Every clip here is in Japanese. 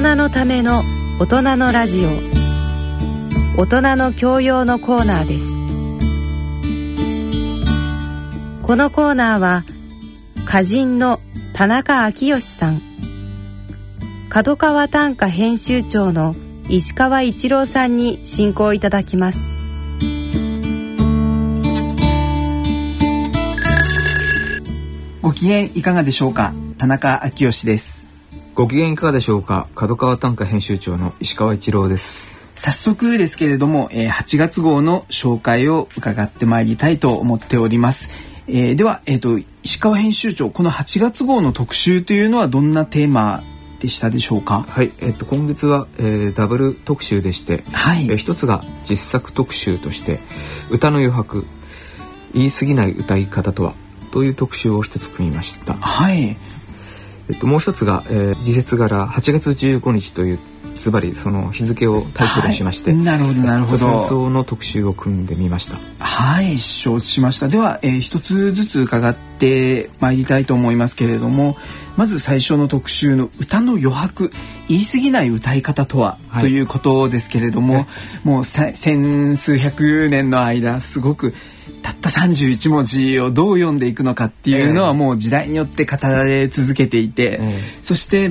人のための大人のラジオ。大人の教養のコーナーです。このコーナーは歌人の田中昭義さん。角川短歌編集長の石川一郎さんに進行いただきます。ご機嫌いかがでしょうか？田中昭義です。ご機嫌いかがでしょうか？角川短歌編集長の石川一郎です。早速ですけれども、えー、8月号の紹介を伺ってまいりたいと思っております、えー、では、えーと、石川編集長この8月号の特集というのはどんなテーマでしたでしょうか？はい、えっと、今月は、えー、ダブル特集でして、はい、えー、一つが実作特集として歌の余白言い過ぎない歌い方とはという特集を一つ組みました。はい。えっともう一つが、えー、時節柄8月15日というズバリその日付をタイトルにしまして、はい、なるほどなるほど。戦争の特集を組んでみました。はい承知しました。では、えー、一つずつ伺ってまいりたいと思いますけれどもまず最初の特集の歌の余白言い過ぎない歌い方とは、はい、ということですけれども、もう千数百年の間すごくたった31文字をどう読んでいくのかっていうのはもう時代によって語られ続けていて、えー、そして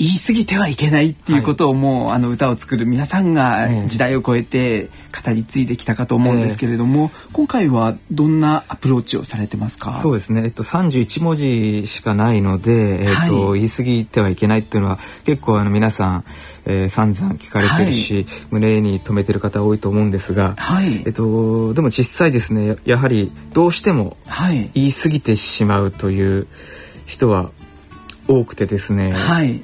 言い過ぎてはいけないっていうことをもう、はい、あの歌を作る皆さんが時代を超えて語り継いできたかと思うんですけれども、えー、今回はどんなアプローチをされてますか？そうですね、えっと、31文字しかないので、えっと、はい、言い過ぎてはいけないっていうのは結構あの皆さん、えー、散々聞かれてるし、はい、胸に留めてる方多いと思うんですが、はい、えっと、でも実際ですねやはりどうしても言い過ぎてしまうという人は多くてですね、はい、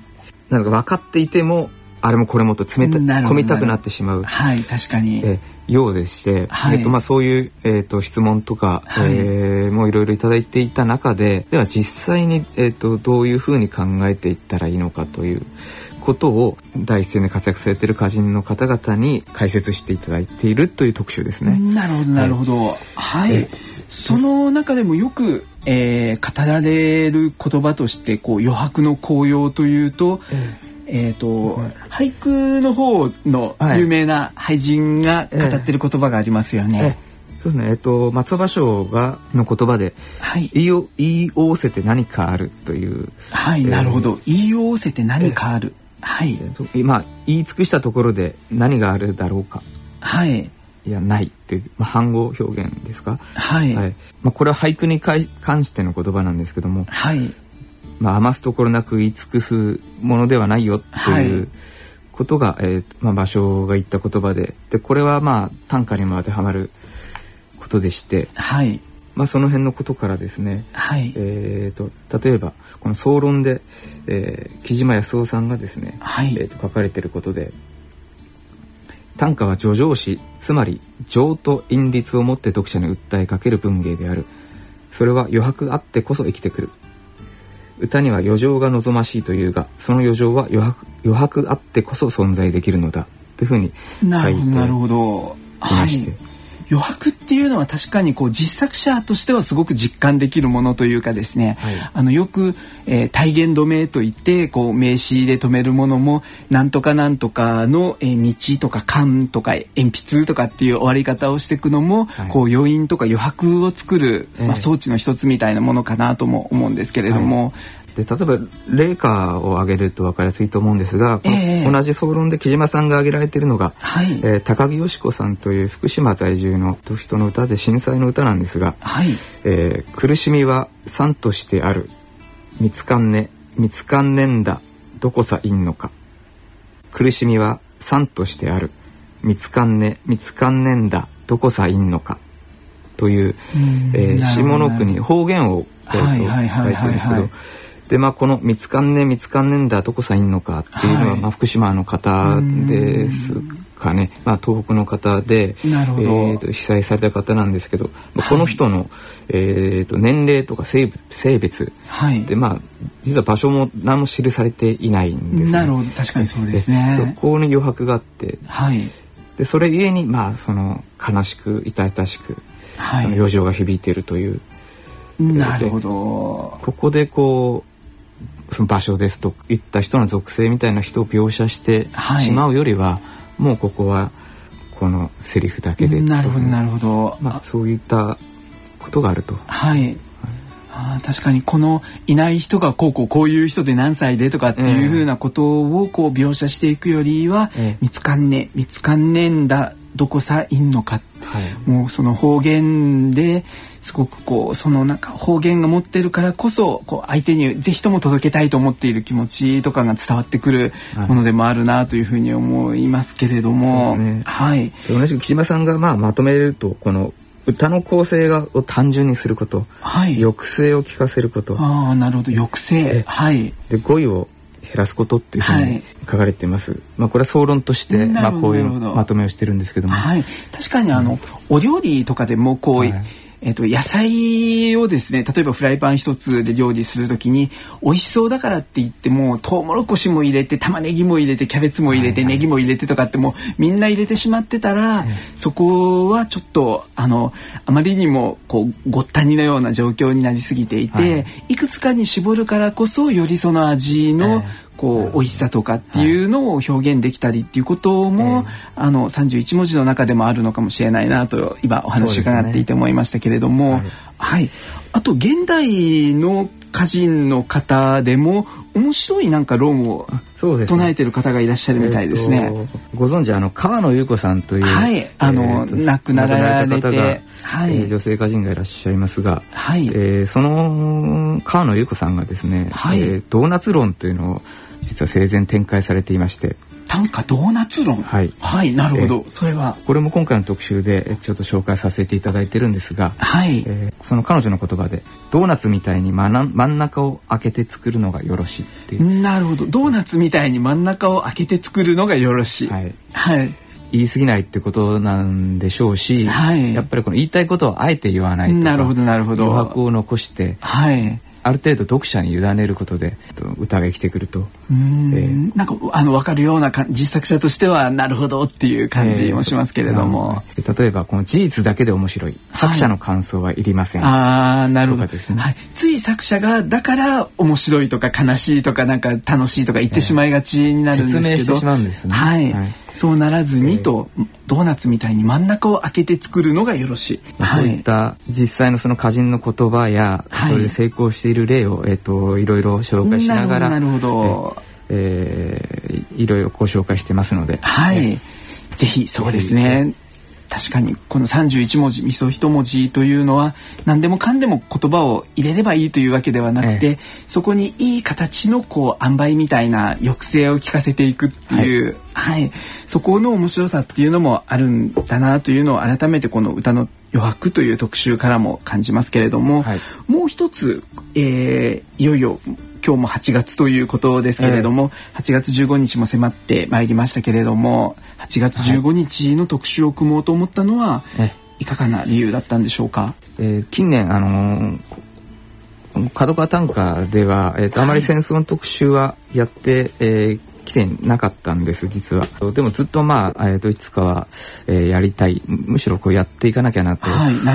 なんか分かっていてもあれもこれもと詰めた込みたくなってしまう。はい確かに。えようでして、はい、えっとまあそういうえっ、と質問とか、はい、えー、もういろいろいただいていた中で、では実際にえっ、とどういうふうに考えていったらいいのかということを第一線で活躍されている歌人の方々に解説していただいているという特集ですね。なるほどなるほど。はい。はい、その中でもよくえー、語られる言葉としてこう余白の紅葉というと、えー、と、ね、俳句の方の有名な俳人が語ってる言葉がありますよね。はいえー、そうですね。えっ、ー、と松葉賞がの言葉で、はい、言いお言い仰せて何かあるという。はい、なるほど。言い仰せて何かある。はい。今言い尽くしたところで何があるだろうか。はい。いやないってまあ、反語表現ですか、はい、はい、まあ、これは俳句に関しての言葉なんですけども、はい。まあ、余すところなく言い尽くすものではないよということが、はい、えーまあ、場所が言った言葉ででこれはまあ短歌にも当てはまることでして、はい。まあ、その辺のことからですね、はい。えーと、例えばこの総論で、えー、木島康夫さんがですね、はい。えーと書かれてることで短歌は叙情詩つまり情と韻律をもって読者に訴えかける文芸である。それは余白あってこそ生きてくる。歌には余剰が望ましいというがその余剰は余白余白あってこそ存在できるのだ。というふうに書いていまして、余白っていうのは確かにこう実作者としてはすごく実感できるものというかですね、はい、あのよく、えー、体言止めといってこう名詞で止めるものもなんとかなんとかの、えー、道とか勘とか鉛筆とかっていう終わり方をしていくのも、はい、こう余韻とか余白を作る、まあ、装置の一つみたいなものかなとも思うんですけれども、で例えば霊歌を挙げると分かりやすいと思うんですが、えー、同じ総論で木島さんが挙げられているのが、はい、えー、高木よし子さんという福島在住の人の歌で震災の歌なんですが「はい、えー、苦しみは酸としてある。見つかんね見つかんねんだ。どこさいんのか」「苦しみは酸としてある。見つかんね見つかんねんだ。どこさいんのか」という、えー、下の国方言を、えーと、書いてるんですけど。でまあこの見つかんね見つかんねんだどこさんいんのかっていうのは、はい、まあ、福島の方ですかね、まあ、東北の方で、えーと、被災された方なんですけど、はい、この人の、えーと、年齢とか性性別、はい、でまあ実は場所も何も記されていないんです、ね、なるほど。確かにそうですね。そこに余白があって、はい、でそれゆえにまあその悲しく痛々しく、はい、その余剰が響いているという。なるほど。ここでこうその場所ですといった人の属性みたいな人を描写してはいしまうよりは、もうここはこのセリフだけでなるほどなるほど、まあ、そういったことがあると。はい。あー確かにこのいない人がこうこうこういう人で何歳でとかっていうふうなことをこう描写していくよりは、ええ。見つかんね見つかんねえんだどこさいんのか。はい。もうその方言ですごくこうそのなんか方言が持ってるからこそこう相手にぜひとも届けたいと思っている気持ちとかが伝わってくるはいものでもあるなというふうに思いますけれども、ね。はい。で同じく木島さんがまあまとめるとこの歌の構成がを単純にすること、はい。抑制を聞かせること。ああなるほど。抑制。えはい。で語彙を減らすことっていうふうはい。に書かれています。まあこれは総論としてまあこういうまとめをしてるんですけども、はい、確かにあの、お料理とかでもこう、はいえっと野菜をですね例えばフライパン一つで料理するときに美味しそうだからって言ってもトウモロコシも入れて玉ねぎも入れてキャベツも入れて、はいはい。ネギも入れてとかってもうみんな入れてしまってたら、そこはちょっとあのあまりにもこうごったにのような状況になりすぎていて、はい。い、くつかに絞るからこそよりその味の、ええこう美味しさとかっていうのを表現できたりっていうことも、えあの31文字の中でもあるのかもしれないなと今お話伺っていて思いましたけれども、はい、あと現代の歌人の方でも面白いなんか論を唱えてる方がいらっしゃるみたいですね。えーとご存知あの川野優子さんという、はい。あのえーと亡くなられてはい。えー女性歌人がいらっしゃいますが、はい、えーその川野優子さんがですね、はい。えードーナツ論というのを実は生前展開されていまして。短歌ドーナツ論？はい。はい、なるほど、それは。これも今回の特集でえーちょっと紹介させていただいてるんですが、はい、えーその彼女の言葉でドーナツみたいに真ん真ん中を開けて作るのがよろしいっていう、なるほど。ドーナツみたいに真ん中を開けて作るのがよろしい。はい、はい。言い過ぎないってことなんでしょうし、はい。やっぱりこの言いたいことをあえて言わないとかなるほどなるほど。余白を残してはい。ある程度読者に委ねることでえっと歌が生きてくるとえーなんかあの分かるようなか実作者としてはなるほどっていう感じもしますけれども、えー例えばこの事実だけで面白い。作者の感想はいりません、ああなるほど、ですね。はい、つい作者がだから面白いとか悲しいとかなんか楽しいとか言ってしまいがちになるんですけど、説明してしまうんですね。はい、はい。そうならずにと、ドーナツみたいに真ん中を開けて作るのがよろしい、そういった実際のその歌人の言葉や、はい。それで成功している例を、えっといろいろ紹介しながらなるほどなるほどええーいろいろご紹介してますので、はい、ぜひそうですね。確かにこの31文字味噌一文字というのは何でもかんでも言葉を入れればいいというわけではなくて、えそこにいい形のこう塩梅みたいな抑制を効かせていくっていう、はい。そこの面白さっていうのもあるんだなというのを改めてこの歌の余白という特集からも感じますけれども、はい。もう一つ、えーいよいよ今日も8月ということですけれども、8月15日も迫ってまいりましたけれども8月15日の特集を組もうと思ったのは、えい、かがな理由だったんでしょうか？えー近年あのー角川短歌では、えーとあまり戦争の特集はやって、えー来てなかったんです実は。でもずっとまあ、えーといつかは、えーやりたいむしろこうやっていかなきゃなと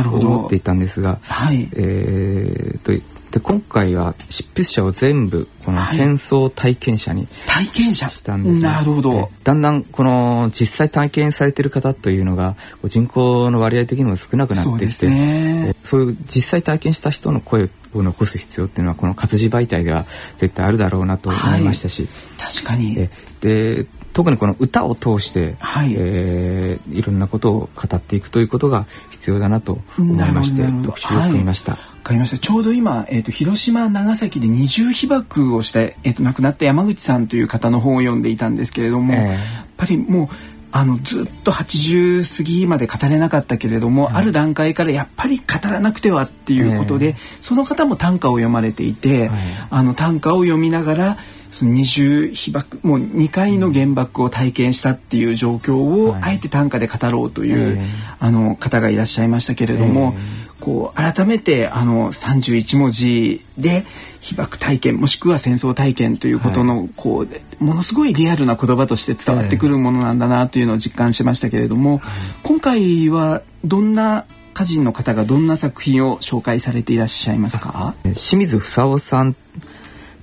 思っていたんですが、はい。えーとで今回は執筆者を全部このはい。戦争体験者に体験者。したんですね、なるほど、えーだんだんこの実際体験されている方というのが人口の割合的にも少なくなってきてね。えーそういう実際体験した人の声を残す必要っていうのはこの活字媒体では絶対あるだろうなと思いましたし、確かに。え。で特にこの歌を通して、はい。えーいろんなことを語っていくということが必要だなと思いまして特集を組みました。わかりました。ちょうど今、えー、と広島長崎で二重被爆をした、えー、と亡くなった山口さんという方の本を読んでいたんですけれども、ええ。やっぱりもうあのずっと80過ぎまで語れなかったけれども、ある段階からやっぱり語らなくてはっていうことで、え。その方も短歌を読まれていて、はい。あの短歌を読みながらその二重被爆もう2回の原爆を体験したっていう状況を、はい。あえて短歌で語ろうという、ええ。あの方がいらっしゃいましたけれども、こう改めてあの31文字で被爆体験もしくは戦争体験ということの、こうものすごいリアルな言葉として伝わってくるものなんだなというのを実感しましたけれども、今回はどんな歌人の方がどんな作品を紹介されていらっしゃいますか、清水房夫さん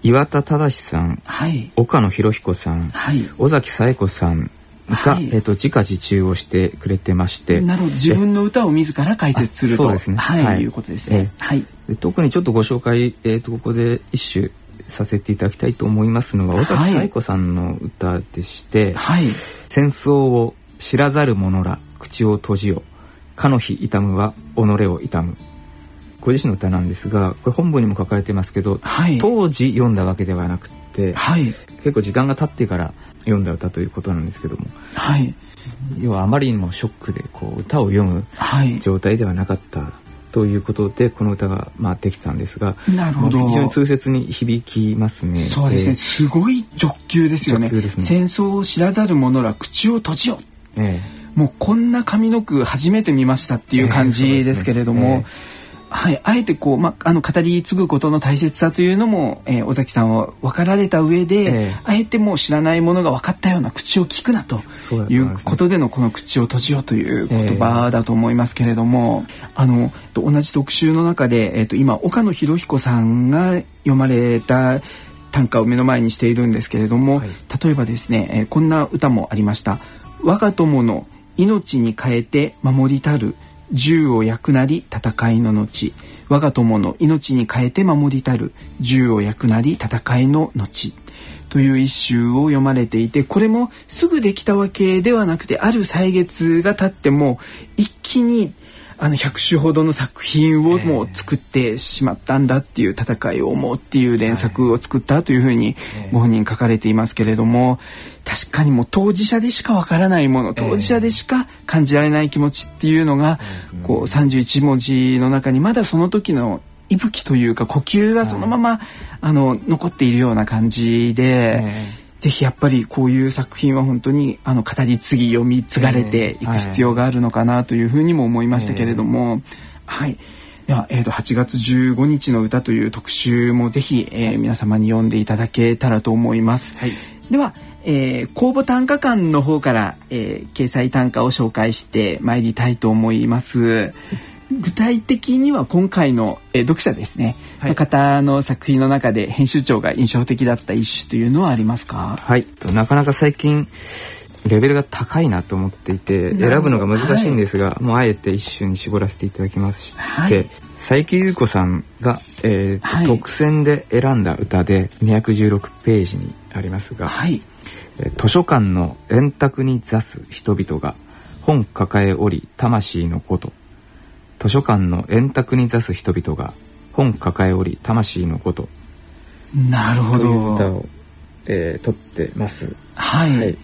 岩田忠さん、はい、岡野博彦さん、はい、尾崎紗恵子さんが、はい、えっ、ー、と自家自中をしてくれてましてなるほど。自分の歌を自ら解説すると。そうですね。はい、はい、いうことですね、はい。特にちょっとご紹介えっ、ー、とここで一首させていただきたいと思いますのは尾崎紗恵子さんの歌でして、はい、戦争を知らざる者ら口を閉じよ。かの日痛むは己を痛むご自身の歌なんですがこれ本文にも書かれてますけど、はい、当時読んだわけではなくて、はい、結構時間が経ってから読んだ歌ということなんですけども、はい、要はあまりにもショックでこう歌を読む状態ではなかったということでこの歌がまあできたんですがなるほど。非常に痛切に響きますね。そうですね、えー、すごい直球ですよね、ね、戦争を知らざる者ら口を閉じよ、えー、もうこんな上の句初めて見ましたっていう感じですけれども、えーはい、あえてこう、まあ、あの語り継ぐことの大切さというのも、えー、尾崎さんは分かられた上で、えー、あえてもう知らないものが分かったような口を聞くなということでのこの口を閉じようという言葉だと思いますけれども、えー、あの同じ特集の中で、えーと、今岡野博彦さんが読まれた短歌を目の前にしているんですけれども、はい、例えばですね、えー、こんな歌もありました。我が友の命に変えて守りたる銃を焼くなり戦いの後我が友の命に変えて守りたる銃を焼くなり戦いの後。という一首を読まれていてこれもすぐできたわけではなくてある歳月が経っても一気にあの100種ほどの作品をもう作ってしまったんだっていう戦いを思うっていう連作を作ったというふうにご本人書かれていますけれども確かにもう当事者でしかわからないもの当事者でしか感じられない気持ちっていうのがこう31文字の中にまだその時の息吹というか呼吸がそのままあの残っているような感じで。ぜひやっぱりこういう作品は本当にあの語り継ぎ読み継がれていく必要があるのかなというふうにも思いましたけれども、はい。では、えー、と8月15日の歌という特集もぜひ、えー、皆様に読んでいただけたらと思います。はい、では、えー、公募短歌館の方から、えー、掲載短歌を紹介してまいりたいと思います。具体的には今回の、え読者ですね、はい、方の作品の中で編集長が印象的だった一種というのはありますか？はい。なかなか最近レベルが高いなと思っていて選ぶのが難しいんですが、はい、もうあえて一種に絞らせていただきまして、はい、佐伯優子さんが、えーはい、特選で選んだ歌で216ページにありますが、はい、図書館の円卓に座す人々が本抱えおり魂のこと図書館の円卓に座す人々が本抱えおり魂のこと。なるほど。歌を、えー、撮ってます。はい、はい、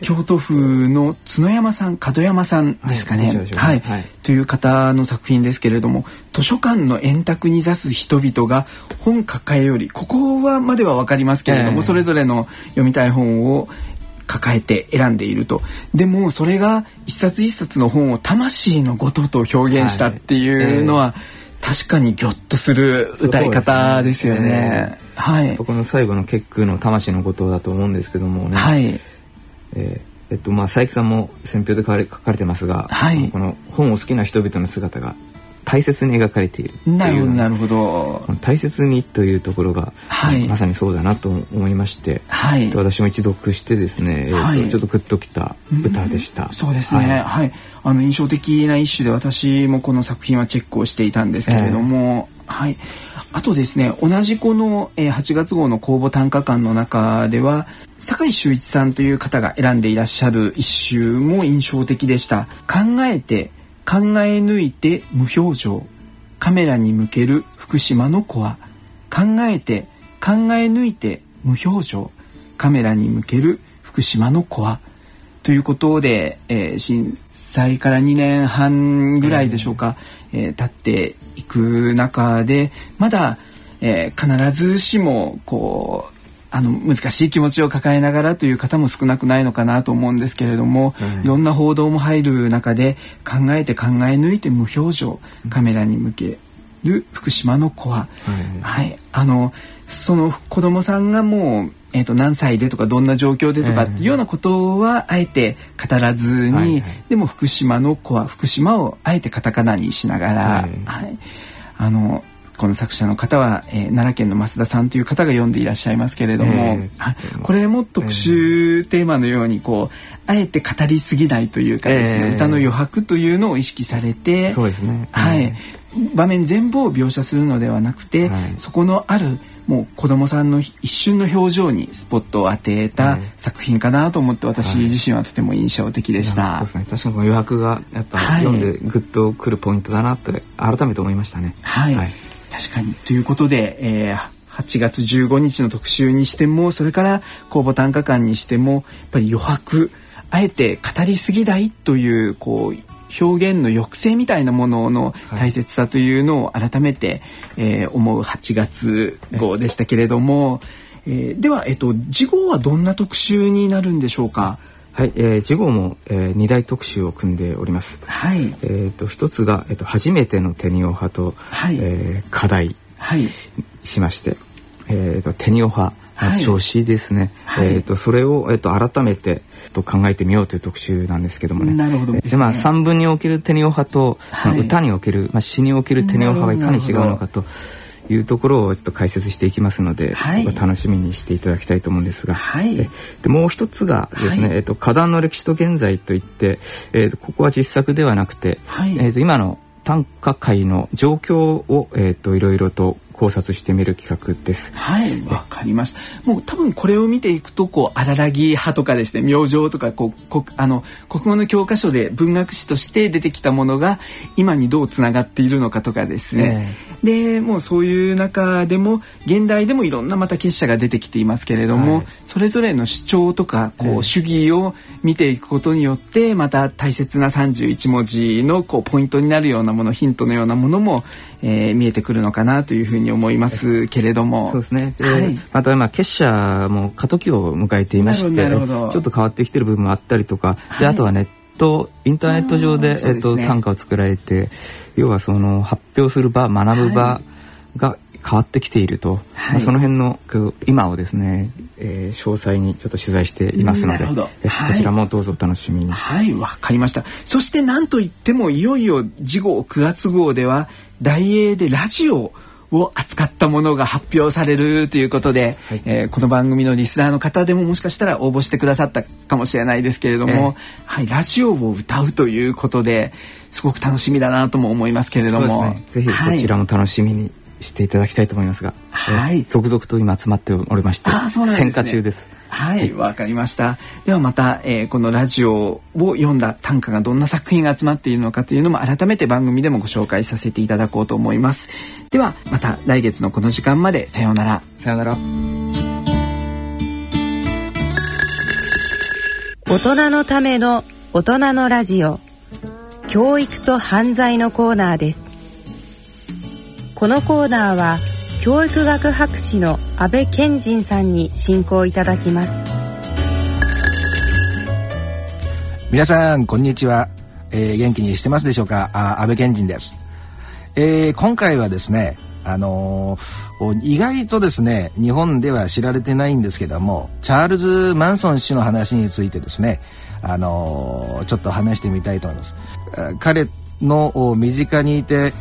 京都府の角山さん門山さんですかね、はい、はい、という方の作品ですけれども図書館の円卓に座す人々が本抱えよりここはまでは分かりますけれども、えー、それぞれの読みたい本を抱えて選んでいるとでもそれが一冊一冊の本を魂のごとと表現したっていうのは、はいえー、確かにギョッとする歌い方ですよね。ねえー、はい。この最後の結句の魂のことだと思うんですけどもね。はい。えーえっとまあ、佐伯さんも選評で書かれ書かれてますが、はい、この本を好きな人々の姿が大切に描かれている。なるほどなるほど。大切にというところが、はい、まさにそうだなと思いまして、はい、私も一読してですね、えーと、ちょっとグッときた歌でした、うん、そうですね。はい、あの印象的な一種で私もこの作品はチェックをしていたんですけれども、えー、はい。あとですね同じこの、えー、8月号の公募短歌館の中では酒井秀一さんという方が選んでいらっしゃる一首も印象的でした。考えて考え抜いて無表情。カメラに向ける福島の子は考えて考え抜いて無表情。カメラに向ける福島の子は。ということで、えー、震災から2年半ぐらいでしょうか、えー、経っていく中でまだ、えー、必ずしもこうあの難しい気持ちを抱えながらという方も少なくないのかなと思うんですけれども、うん、いろんな報道も入る中で考えて考え抜いて無表情カメラに向ける福島の子は、はい、はい、あのその子供さんがもうえー、と何歳でとかどんな状況でとかっていうようなことはあえて語らずに、でも福島の子は福島をあえてカタカナにしながら、はい、はい、あのこの作者の方は、えー、奈良県の増田さんという方が読んでいらっしゃいますけれども、えー、これも特集テーマのようにこうあえて語りすぎないというかですね、えー、歌の余白というのを意識されてそうですね、はい、場面全部を描写するのではなくて、はい、そこのあるもう子供さんの一瞬の表情にスポットを当てた作品かなと思って私自身はとても印象的でした。そうですね。確かに余白がやっぱ読んでグッとくるポイントだなって改めて思いましたね。はい。はい、確かにということで、えー、8月15日の特集にしてもそれから公募短歌館にしてもやっぱり余白あえて語りすぎないというこう表現の抑制みたいなものの大切さというのを改めて、えー、思う8月号でしたけれども、えー、では、えっと、次号はどんな特集になるんでしょうか？はい、えー、次号も、えー、2大特集を組んでおります。はい。えっ、ー、と一つがえっ、ー、と初めてのテニオ派と、はい、えー、課題しまして、はい、えっ、ー、とテニオ派調子ですね、はい、えーと、それを、えーと、改めてと考えてみようという特集なんですけどもね。なるほどで、ね、まあ三文におけるテニオ派と、はい、歌における、まあ、詩におけるテニオ派がいかに違うのかと。いうところをちょっと解説していきますので、はい、楽しみにしていただきたいと思うんですが、はい、でもう一つがですね、はい、えっと花壇の歴史と現在といって、えー、とここは実作ではなくて、はい、えっと今の短歌界の状況を、えー、といろいろと考察してみる企画です。はい、わかりました。もう多分これを見ていくと、こう荒らぎ派とかですね、明星とかこうこあの国語の教科書で文学史として出てきたものが今にどうつながっているのかとかですね。えー、で、もうそういう中でも現代でもいろんなまた結社が出てきていますけれども、はい、それぞれの主張とかこう、主義を見ていくことによってまた大切な31文字のこうポイントになるようなもの、ヒントのようなものも、えー、見えてくるのかなというふうに思いますけれども。そうですね、はい、また今結社も過渡期を迎えていましてちょっと変わってきてる部分もあったりとか、であとはネットインターネット上で、ね、えっと、短歌を作られて要はその発表する場学ぶ場が変わってきていると、はい、まあ、その辺の今をですね、えー、詳細にちょっと取材していますので、はい、こちらもどうぞお楽しみに。はいわ、かりました。そして何といってもいよいよ次号9月号では大英でラジオを扱ったものが発表されるということで、はい、えー、この番組のリスナーの方でももしかしたら応募してくださったかもしれないですけれども、えー、はい、ラジオを歌うということですごく楽しみだなとも思いますけれども、ね、ぜひそちらも楽しみにしていただきたいと思いますが、はい、続々と今集まっておりまして、ね、戦中です。はい、わ、はい、かりました。ではまた、えー、このラジオを読んだ短歌がどんな作品が集まっているのかというのも改めて番組でもご紹介させていただこうと思います。ではまた来月のこの時間までさようなら。さようなら。大人のための大人のラジオ教育と犯罪のコーナーですこのコーナーは教育学博士の安倍賢人さんに進行いただきます。皆さんこんにちは、えー、元気にしてますでしょうか？あ安倍賢人です、えー、今回はですねあのー、意外とですね日本では知られてないんですけどもチャールズ・マンソン氏の話についてですねあのー、ちょっと話してみたいと思います。彼の身近にいて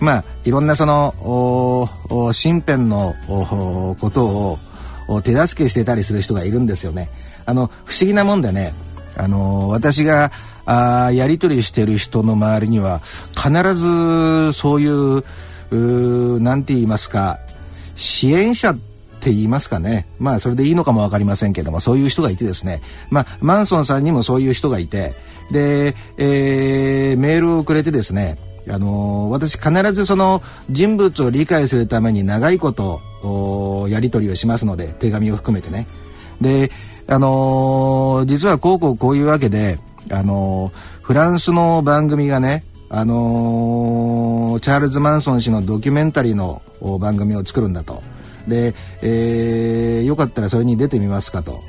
まあいろんなその身辺のことを手助けしてたりする人がいるんですよね。あの不思議なもんでね、あの私があやり取りしてる人の周りには必ずそういううなんて言いますか支援者って言いますかねまあそれでいいのかも分かりませんけどもそういう人がいてですねまあマンソンさんにもそういう人がいてで、えー、メールをくれてですねあの私必ずその人物を理解するために長いことやり取りをしますので手紙を含めてね。であの実はこうこうこういうわけで、あのフランスの番組がねあのチャールズ・マンソン氏のドキュメンタリーの番組を作るんだと。で、えー、よかったらそれに出てみますかと。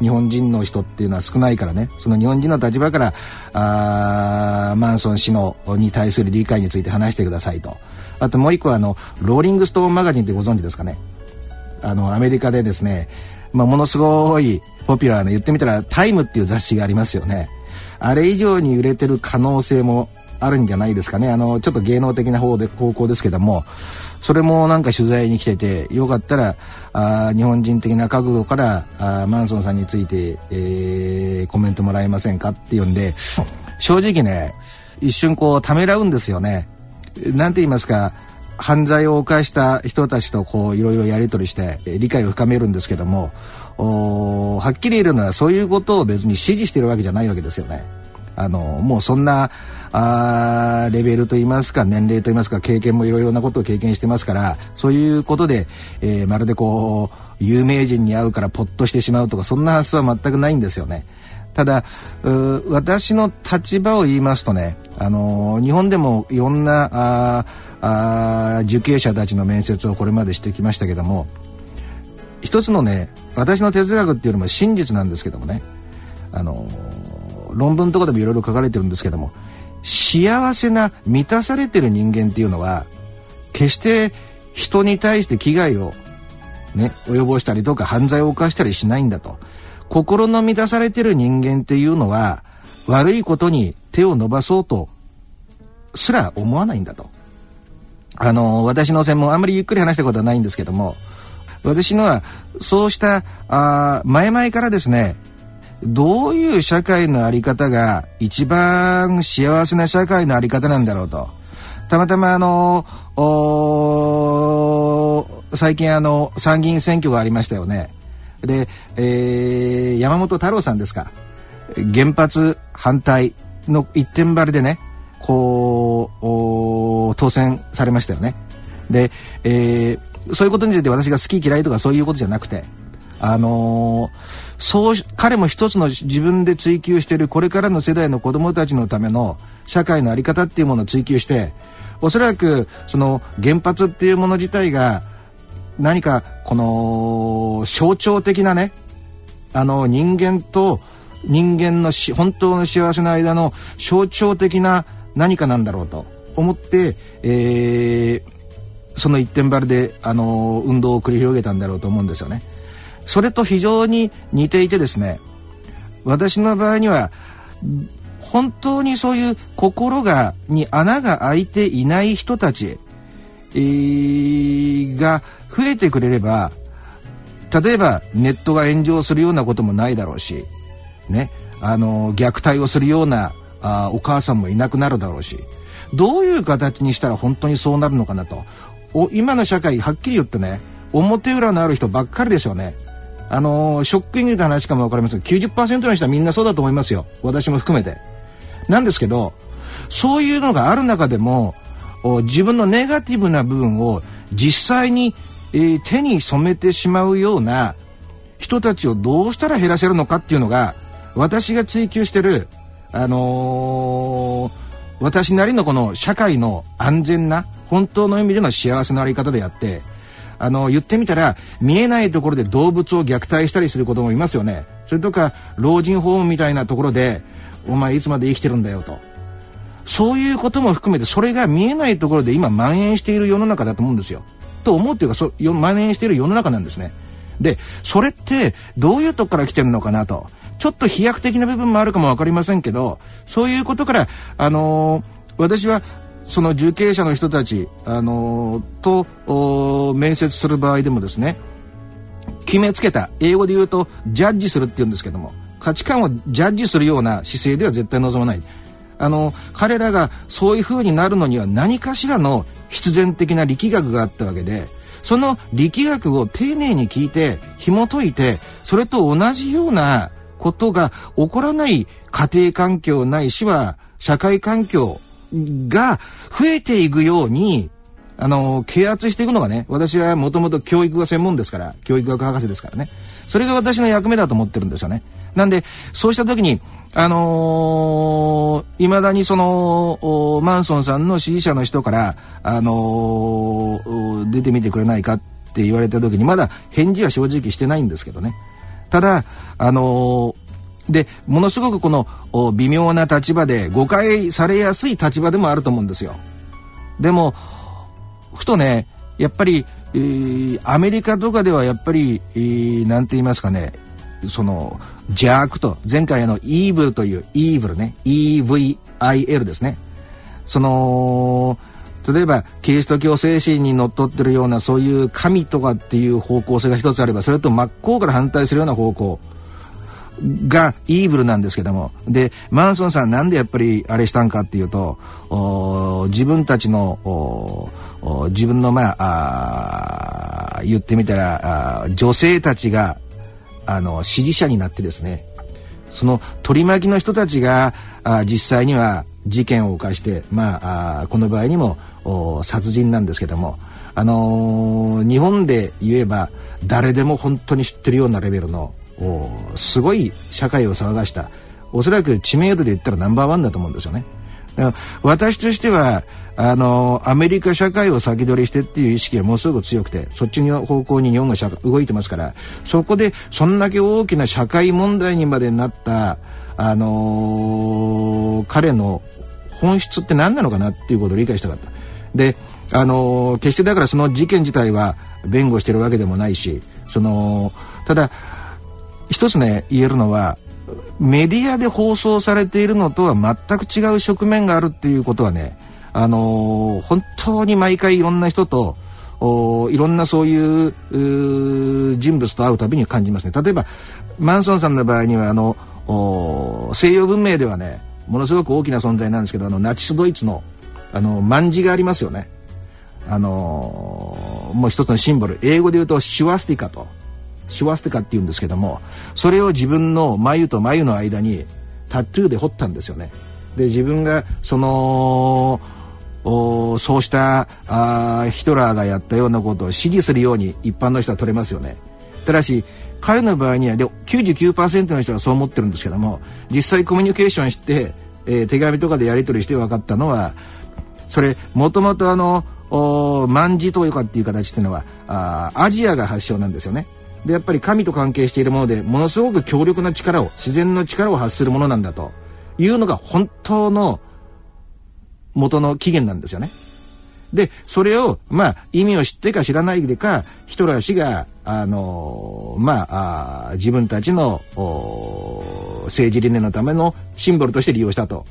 日本人の人っていうのは少ないからね。その日本人の立場からあマンソン氏のに対する理解について話してくださいと。あともう一個はあのローリング・ストーン・マガジンってご存知ですかね。あのアメリカでですね、まあ、ものすごいポピュラーな言ってみたら「タイムっていう雑誌がありますよね。あれ以上に売れてる可能性もあるんじゃないですかね。あのちょっと芸能的な方で方向ですけどもそれもなんか取材に来ててよかったらあ日本人的な角度からあマンソンさんについて、えー、コメントもらえませんかって呼んで正直ね一瞬こうためらうんですよね。なんて言いますか犯罪を犯した人たちとこういろいろやり取りして理解を深めるんですけどもはっきり言えるのはそういうことを別に指示してるわけじゃないわけですよね。あのもうそんなあレベルといいますか年齢といいますか経験もいろいろなことを経験してますからそういうことで、えー、まるでこう有名人に会うからポッとしてしまうとかそんな発想は全くないんですよね。ただ私の立場を言いますとね、あの日本でもいろんなああ受刑者たちの面接をこれまでしてきましたけども一つのね私の哲学っていうのも真実なんですけどもね、あの論文とかでもいろいろ書かれてるんですけども幸せな満たされてる人間っていうのは決して人に対して危害をね及ぼしたりとか犯罪を犯したりしないんだと。心の満たされてる人間っていうのは悪いことに手を伸ばそうとすら思わないんだと。あの私の専門あんまりゆっくり話したことはないんですけども私のはそうしたあ前々からですねどういう社会の在り方が一番幸せな社会の在り方なんだろうと。たまたまあの最近あの参議院選挙がありましたよね。で、えー、山本太郎さんですか原発反対の一点張りでねこう当選されましたよね。で、えー、そういうことについて私が好き嫌いとかそういうことじゃなくてあのー、そう彼も一つの自分で追求しているこれからの世代の子どもたちのための社会の在り方っていうものを追求しておそらくその原発っていうもの自体が何かこの象徴的なねあの人間と人間のし本当の幸せの間の象徴的な何かなんだろうと思って、えー、その一点張りであの運動を繰り広げたんだろうと思うんですよね。それと非常に似ていてですね私の場合には本当にそういう心がに穴が開いていない人たち、えー、が増えてくれれば例えばネットが炎上するようなこともないだろうし、ね、あの虐待をするようなあお母さんもいなくなるだろうしどういう形にしたら本当にそうなるのかなとお今の社会はっきり言ってね表裏のある人ばっかりですよね。あのショックイングな話かも分かりませんが90%の人はみんなそうだと思いますよ私も含めて。なんですけどそういうのがある中でも自分のネガティブな部分を実際にえー、手に染めてしまうような人たちをどうしたら減らせるのかっていうのが私が追求してる、あのー、私なりのこの社会の安全な本当の意味での幸せのあり方であってあの言ってみたら見えないところで動物を虐待したりする子供いますよねそれとか老人ホームみたいなところでお前いつまで生きてるんだよとそういうことも含めてそれが見えないところで今蔓延している世の中だと思うんですよ。と思うというかそ蔓延している世の中なんですね。でそれってどういうとこから来てるのかなとちょっと飛躍的な部分もあるかも分かりませんけどそういうことから、あのー、私はその受刑者の人たち、あのー、と面接する場合でもですね決めつけた英語で言うとジャッジするって言うんですけども価値観をジャッジするような姿勢では絶対望まない。あの彼らがそういう風になるのには何かしらの必然的な力学があったわけでその力学を丁寧に聞いて紐解いてそれと同じようなことが起こらない家庭環境ないしは社会環境が増えていくようにあの啓発していくのがね私はもともと教育が専門ですから教育学博士ですからねそれが私の役目だと思ってるんですよね。なんでそうした時にあのー、未だにそのマンソンさんの支持者の人から、あのー、出てみてくれないかって言われた時にまだ返事は正直してないんですけどねただあのー、でものすごくこの微妙な立場で誤解されやすい立場でもあると思うんですよ。でもふとねやっぱり、えー、アメリカとかではやっぱり何、えー、て言いますかねその邪悪と前回のイーブルというイーブルね EVIL ですねその例えばキリスト教精神にのっとってるようなそういう神とかっていう方向性が一つあればそれと真っ向から反対するような方向がイーブルなんですけども。でマンソンさんなんでやっぱりあれしたんかっていうと自分たちの自分のまあ言ってみたら女性たちがあの支持者になってですねその取り巻きの人たちがあ実際には事件を犯してまああこの場合にも殺人なんですけどもあのー、日本で言えば誰でも本当に知ってるようなレベルのすごい社会を騒がしたおそらく知名度で言ったらナンバーワンだと思うんですよね。私としてはあのアメリカ社会を先取りしてっていう意識がものすごく強くてそっちの方向に日本が動いてますからそこでそんだけ大きな社会問題にまでなったあのー、彼の本質って何なのかなっていうことを理解したかった。であのー、決してだからその事件自体は弁護してるわけでもないしそのただ一つね言えるのはメディアで放送されているのとは全く違う側面があるっていうことはねあのー、本当に毎回いろんな人といろんなそういう人物と会うたびに感じますね。例えばマンソンさんの場合にはあの西洋文明ではねものすごく大きな存在なんですけどあのナチスドイツのあの卍がありますよね。あのー、もう一つのシンボル。英語で言うとシュワスティカと。シュワステカって言うんですけどもそれを自分の眉と眉の間にタトゥーで彫ったんですよねで自分がそのおそうしたあヒトラーがやったようなことを支持するように一般の人は取れますよね。ただし彼の場合にはで99%の人がそう思ってるんですけども実際コミュニケーションして、えー、手紙とかでやり取りして分かったのはそれもともとあの卍というかっていう形っていうのはあアジアが発祥なんですよね。でやっぱり神と関係しているものでものすごく強力な力を自然の力を発するものなんだというのが本当の元の起源なんですよね。でそれをまあ意味を知ってか知らないでかヒトラー氏があのまあ自分たちの政治理念のためのシンボルとして利用したと。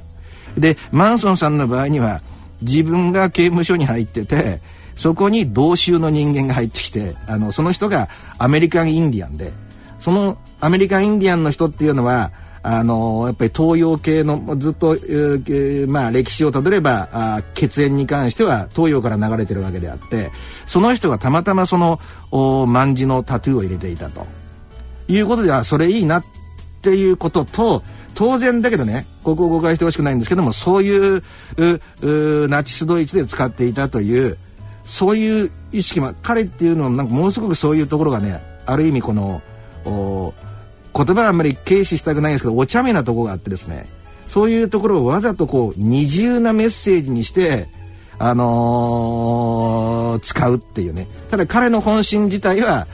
でマンソンさんの場合には自分が刑務所に入っててそこに同州の人間が入ってきてあのその人がアメリカン・インディアンでそのアメリカン・インディアンの人っていうのはあのやっぱり東洋系のずっと、えー、まあ、歴史をたどればあ血縁に関しては東洋から流れてるわけであってその人がたまたまその卍のタトゥーを入れていたと。いうことではそれいいなっていうことと当然だけどねここを誤解してほしくないんですけどもそういうナチスドイツで使っていたというそういう意識も彼っていうのはなんかものすごくそういうところがねある意味この言葉はあんまり軽視したくないんですけどお茶目なところがあってですねそういうところをわざとこう二重なメッセージにしてあのー、使うっていうね。ただ彼の本心自体は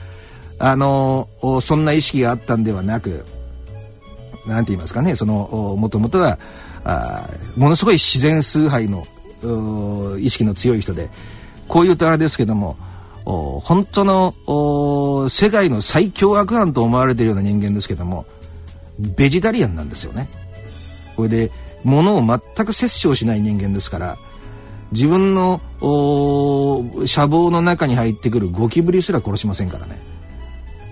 あのー、そんな意識があったんではなく何て言いますかねそのもともとはあものすごい自然崇拝の意識の強い人でこういうとあれですけども本当の世界の最強悪犯と思われているような人間ですけどもベジタリアンなんですよね。これで物を全く摂取をしない人間ですから自分の車房の中に入ってくるゴキブリすら殺しませんからね。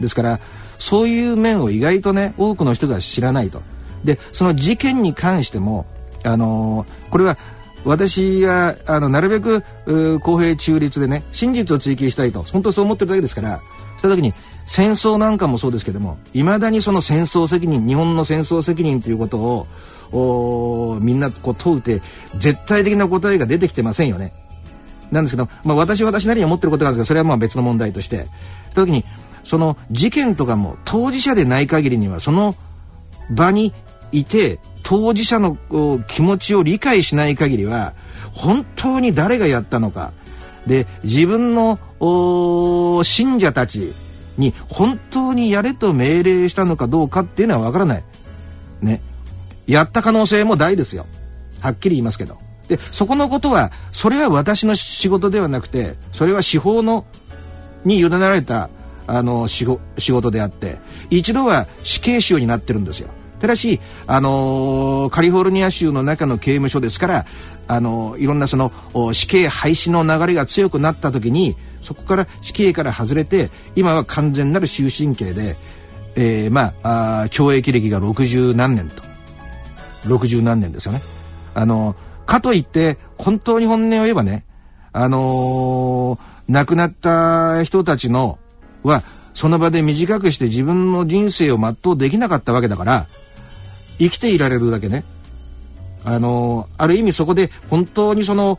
ですからそういう面を意外とね多くの人が知らないと。でその事件に関してもあのー、これは私はあのなるべく公平中立でね真実を追求したいと本当そう思ってるだけですからした時に戦争なんかもそうですけどもいまだにその戦争責任日本の戦争責任ということをおみんなこう問うて絶対的な答えが出てきてませんよね。なんですけど、まあ、私私なりに思ってることなんですがそれはまあ別の問題としてした時にその事件とかも当事者でない限りにはその場にいて当事者の気持ちを理解しない限りは本当に誰がやったのかで自分の信者たちに本当にやれと命令したのかどうかっていうのはわからない。ね。やった可能性も大ですよ。はっきり言いますけど。で、そこのことは、それは私の仕事ではなくて、それは司法の、に委ねられた、あの、仕事であって、一度は死刑囚になってるんですよ。ただし、あの、カリフォルニア州の中の刑務所ですから、あの、いろんなその死刑廃止の流れが強くなった時にそこから死刑から外れて今は完全なる終身刑で、えー、まああ懲役歴が60何年と60何年ですよね。あのかといって本当に本音を言えばね、あのー、亡くなった人たちのはその場で短くして自分の人生を全うできなかったわけだから生きていられるだけね。あのある意味そこで本当にその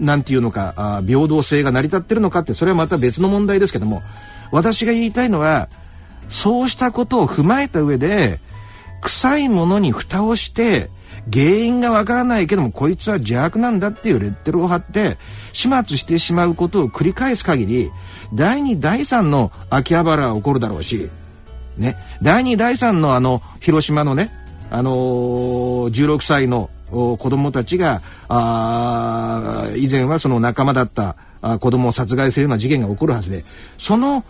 なんていうのかあ平等性が成り立ってるのかってそれはまた別の問題ですけども私が言いたいのはそうしたことを踏まえた上で臭いものに蓋をして原因がわからないけどもこいつは邪悪なんだっていうレッテルを貼って始末してしまうことを繰り返す限り第2第3の秋葉原は起こるだろうしね、第2第3のあの広島のね、あのー、16歳の子供たちがあ以前はその仲間だったあ子供を殺害するような事件が起こるはずでその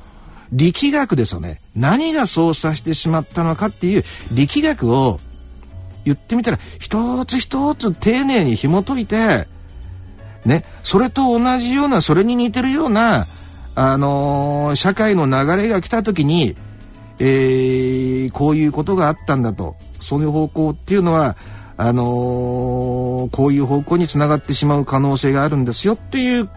力学ですよね何がそうさせてしまったのかっていう力学を言ってみたら一つ一つ丁寧に紐解いてねそれと同じようなそれに似てるようなあのー、社会の流れが来た時にえー、こういうことがあったんだと。そういう方向っていうのはあのー、こういう方向につながってしまう可能性があるんですよっていう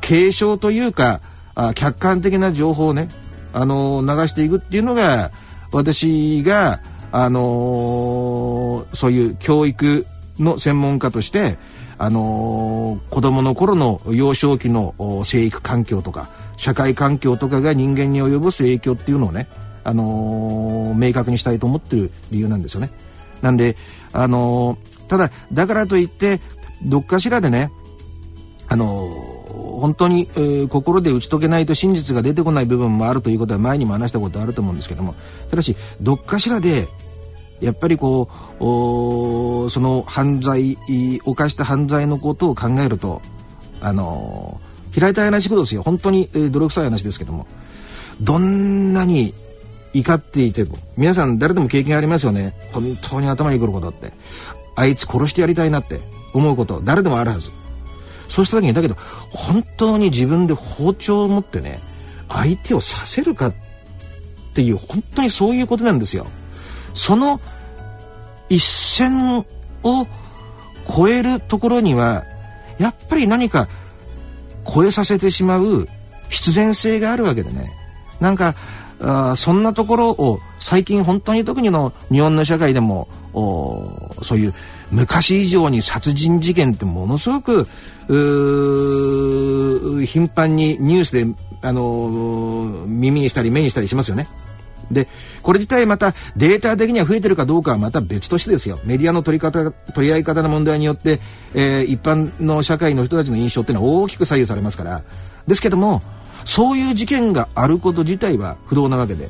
継承というかあ客観的な情報をね、あのー、流していくっていうのが私が、あのー、そういう教育の専門家として、あのー、子どもの頃の幼少期の生育環境とか社会環境とかが人間に及ぼす影響っていうのをね、あのー、明確にしたいと思ってる理由なんですよね。なんで、あのー、ただだからといってどっかしらでね、あのー、本当に、えー、心で打ち解けないと真実が出てこない部分もあるということは前にも話したことあると思うんですけどもただしどっかしらでやっぱりこうその犯罪犯した犯罪のことを考えるとあのー平たい話ことですよ。本当に、えー、泥臭い話ですけども。どんなに怒っていても皆さん誰でも経験ありますよね。本当に頭にくることって。あいつ殺してやりたいなって思うこと誰でもあるはず。そうした時にだけど本当に自分で包丁を持ってね相手を刺せるかっていう本当にそういうことなんですよ。その一線を超えるところにはやっぱり何か超えさせてしまう必然性があるわけでねなんかあそんなところを最近本当に特にの日本の社会でもそういう昔以上に殺人事件ってものすごく頻繁にニュースで、あのー、耳にしたり目にしたりしますよね。でこれ自体またデータ的には増えてるかどうかはまた別としてですよ。メディアの取り方取り合い方の問題によって、えー、一般の社会の人たちの印象っていうのは大きく左右されますから。ですけどもそういう事件があること自体は不動なわけで、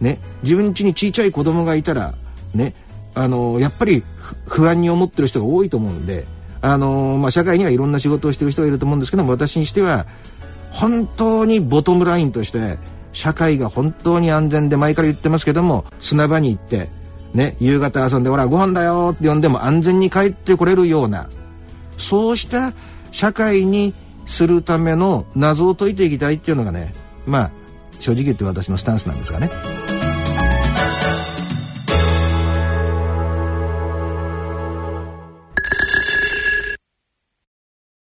ね、自分家に小さい子供がいたら、ね、あのやっぱり不安に思ってる人が多いと思うんで、あのまあ、社会にはいろんな仕事をしてる人がいると思うんですけども私にしては本当にボトムラインとして社会が本当に安全で前から言ってますけども砂場に行ってね夕方遊んで「ほらご飯だよ」って呼んでも安全に帰ってこれるようなそうした社会にするための謎を解いていきたいっていうのがねまあ正直言って私のスタンスなんですがね。